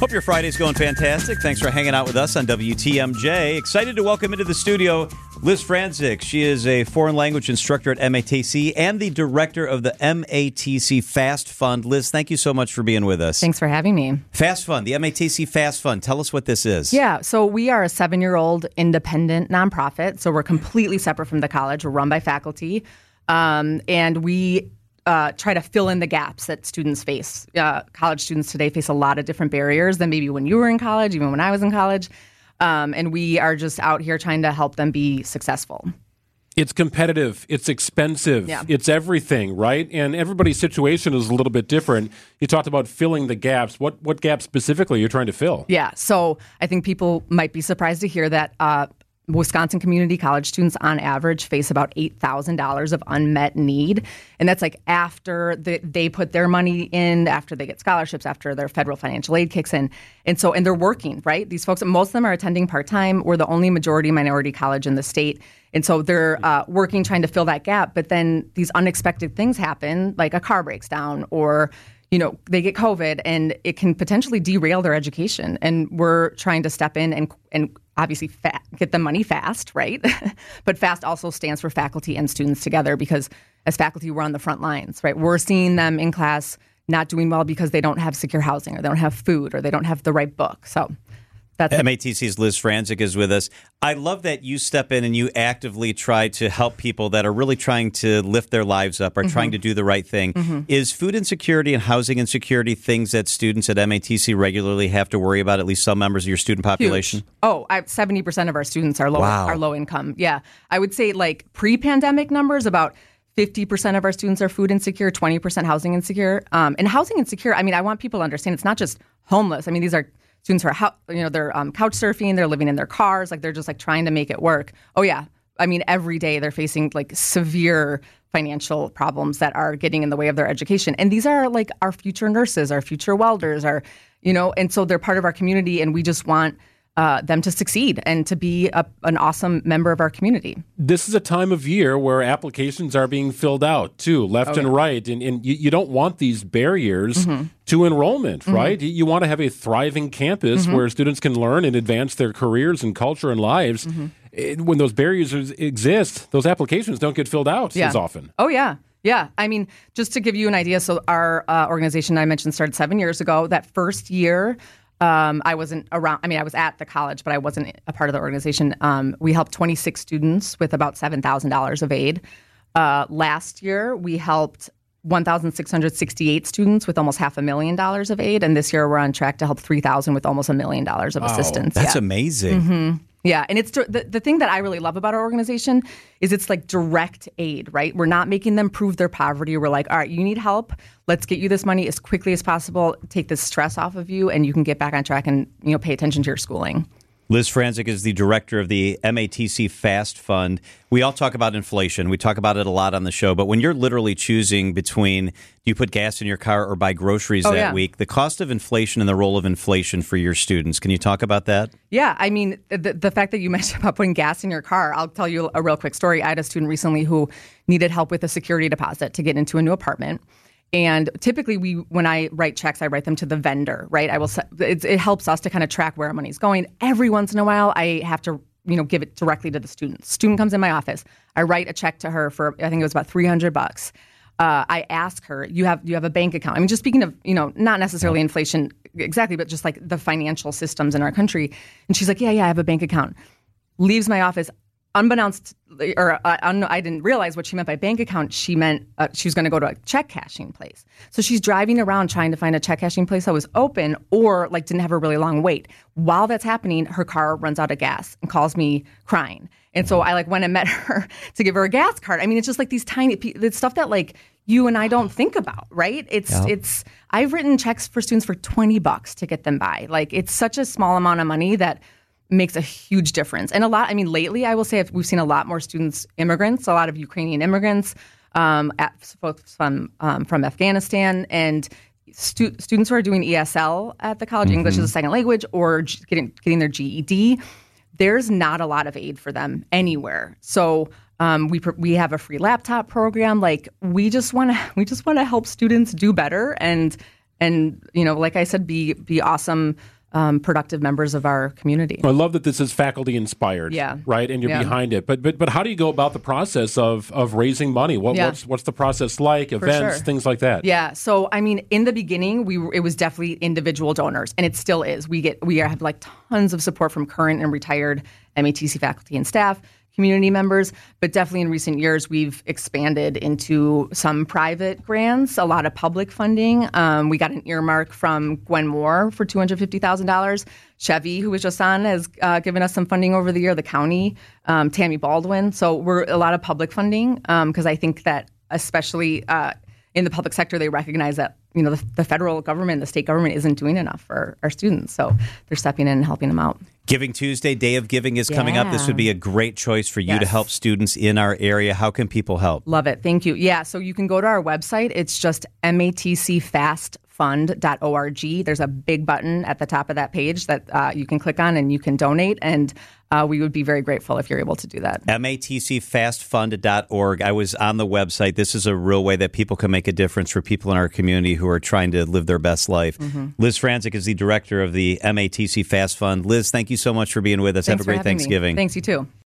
Hope your Friday's going fantastic. Thanks for hanging out with us on WTMJ. Excited to welcome into the studio Liz Franczyk. She is a foreign language instructor at MATC and the director of the MATC Fast Fund. Liz, thank you so much for being with us. Thanks for having me. Fast Fund, the MATC Fast Fund. Tell us what this is. Yeah, so we are a seven year old independent nonprofit. So we're completely separate from the college. We're run by faculty. Um, and we uh, try to fill in the gaps that students face. Uh, college students today face a lot of different barriers than maybe when you were in college, even when I was in college. Um, and we are just out here trying to help them be successful. It's competitive, it's expensive, Yeah. it's everything, right? And everybody's situation is a little bit different. You talked about filling the gaps. What what gaps specifically you're trying to fill? Yeah, so I think people might be surprised to hear that uh, Wisconsin community college students, on average, face about eight thousand dollars of unmet need, and that's like after the, they put their money in, after they get scholarships, after their federal financial aid kicks in, and so and they're working right. These folks, most of them are attending part time. We're the only majority minority college in the state. And so they're uh, working trying to fill that gap, but then these unexpected things happen, like a car breaks down or you know, they get COVID and it can potentially derail their education. And we're trying to step in and and obviously fa- get the money fast, right? but FAST also stands for faculty and students together because as faculty, we're on the front lines, right? We're seeing them in class not doing well because they don't have secure housing or they don't have food or they don't have the right book. So that's MATC's Liz Franczyk is with us. I love that you step in and you actively try to help people that are really trying to lift their lives up, are Mm-hmm. trying to do the right thing. Is food insecurity and housing insecurity things that students at MATC regularly have to worry about, at least some members of your student population? Huge. Oh, seventy percent of our students are low Wow. are low income. Yeah, I would say like pre-pandemic numbers about. 50% of our students are food insecure, 20% housing insecure. Um, and housing insecure, I mean, I want people to understand it's not just homeless. I mean, these are students who are, you know, they're um, couch surfing, they're living in their cars, like they're just like trying to make it work. Oh, yeah. I mean, every day they're facing like severe financial problems that are getting in the way of their education. And these are like our future nurses, our future welders, our, you know, and so they're part of our community and we just want uh, them to succeed and to be a, an awesome member of our community. This is a time of year where applications are being filled out too, left and right, and, and you, you don't want these barriers to enrollment, right? You, you want to have a thriving campus where students can learn and advance their careers and culture and lives. And when those barriers exist, those applications don't get filled out as often. Oh yeah. Yeah, I mean, just to give you an idea, so our uh, organization I mentioned started seven years ago. That first year, um, I wasn't around. I mean, I was at the college, but I wasn't a part of the organization. Um, we helped 26 students with about seven thousand dollars of aid. Uh, last year, we helped 1,668 students with almost half a million dollars of aid, and this year we're on track to help 3,000 with almost a million dollars of assistance. That's yeah. amazing. Yeah, and it's the, the thing that I really love about our organization is it's like direct aid, right? We're not making them prove their poverty. We're like, all right, you need help. Let's get you this money as quickly as possible. Take this stress off of you, and you can get back on track and you know pay attention to your schooling. Liz Franczyk is the director of the MATC Fast Fund. We all talk about inflation. We talk about it a lot on the show, but when you're literally choosing between do you put gas in your car or buy groceries Oh, that yeah. week, the cost of inflation and the role of inflation for your students. Can you talk about that? Yeah, I mean, the, the fact that you mentioned about putting gas in your car, I'll tell you a real quick story. I had a student recently who needed help with a security deposit to get into a new apartment. And typically, we when I write checks, I write them to the vendor, right? I will. It, it helps us to kind of track where our money's going. Every once in a while, I have to, you know, give it directly to the student. Student comes in my office. I write a check to her for I think it was about three hundred bucks. Uh, I ask her, "You have you have a bank account?" I mean, just speaking of, you know, not necessarily inflation exactly, but just like the financial systems in our country. And she's like, "Yeah, yeah, I have a bank account." Leaves my office, unbeknownst, or uh, un, I didn't realize what she meant by bank account. She meant uh, she was going to go to a check cashing place. So she's driving around trying to find a check cashing place that was open or like didn't have a really long wait. While that's happening, her car runs out of gas and calls me crying. And so I like went and met her to give her a gas card. I mean, it's just like these tiny, it's stuff that like you and I don't think about, right? It's it's. I've written checks for students for twenty bucks to get them by. Like it's such a small amount of money that makes a huge difference. And a lot. I mean, lately, I will say we've seen a lot more students, immigrants, a lot of Ukrainian immigrants, um, at, folks from um, from Afghanistan, and stu- students who are doing ESL at the college, English as a second language, or getting getting their GED. There's not a lot of aid for them anywhere. So um, we pr- we have a free laptop program. Like we just want to we just want to help students do better and and you know, like I said, be be awesome. Um, productive members of our community. I love that this is faculty inspired, Yeah. right, and you're Yeah. behind it. But but but how do you go about the process of of raising money? What, Yeah. What's what's the process like? Events, sure. things like that. Yeah. So I mean, in the beginning, we it was definitely individual donors, and it still is. We get we have like tons of support from current and retired MATC faculty and staff, community members, but definitely in recent years we've expanded into some private grants, a lot of public funding. Um, we got an earmark from Gwen Moore for two hundred fifty thousand dollars. Chevy, who was just on, has uh, given us some funding over the year. The county, um, Tammy Baldwin. So we're a lot of public funding because I think that especially. Uh, in the public sector, they recognize that you know the, the federal government, the state government, isn't doing enough for our students, so they're stepping in and helping them out. Giving Tuesday, Day of Giving is coming up. This would be a great choice for you to help students in our area. How can people help? Love it, thank you. Yeah, so you can go to our website. It's just matcfastfund.org. There's a big button at the top of that page that uh, you can click on and you can donate, and uh, we would be very grateful if you're able to do that. matcfastfund.org. I was on the website. This is a real way that people can make a difference for people in our community who are trying to live their best life. Mm-hmm. Liz Franczyk is the director of the MATC Fast Fund. Liz, thank you so much for being with us. Thanks Have a great having me. Thanksgiving. Thanks, you too.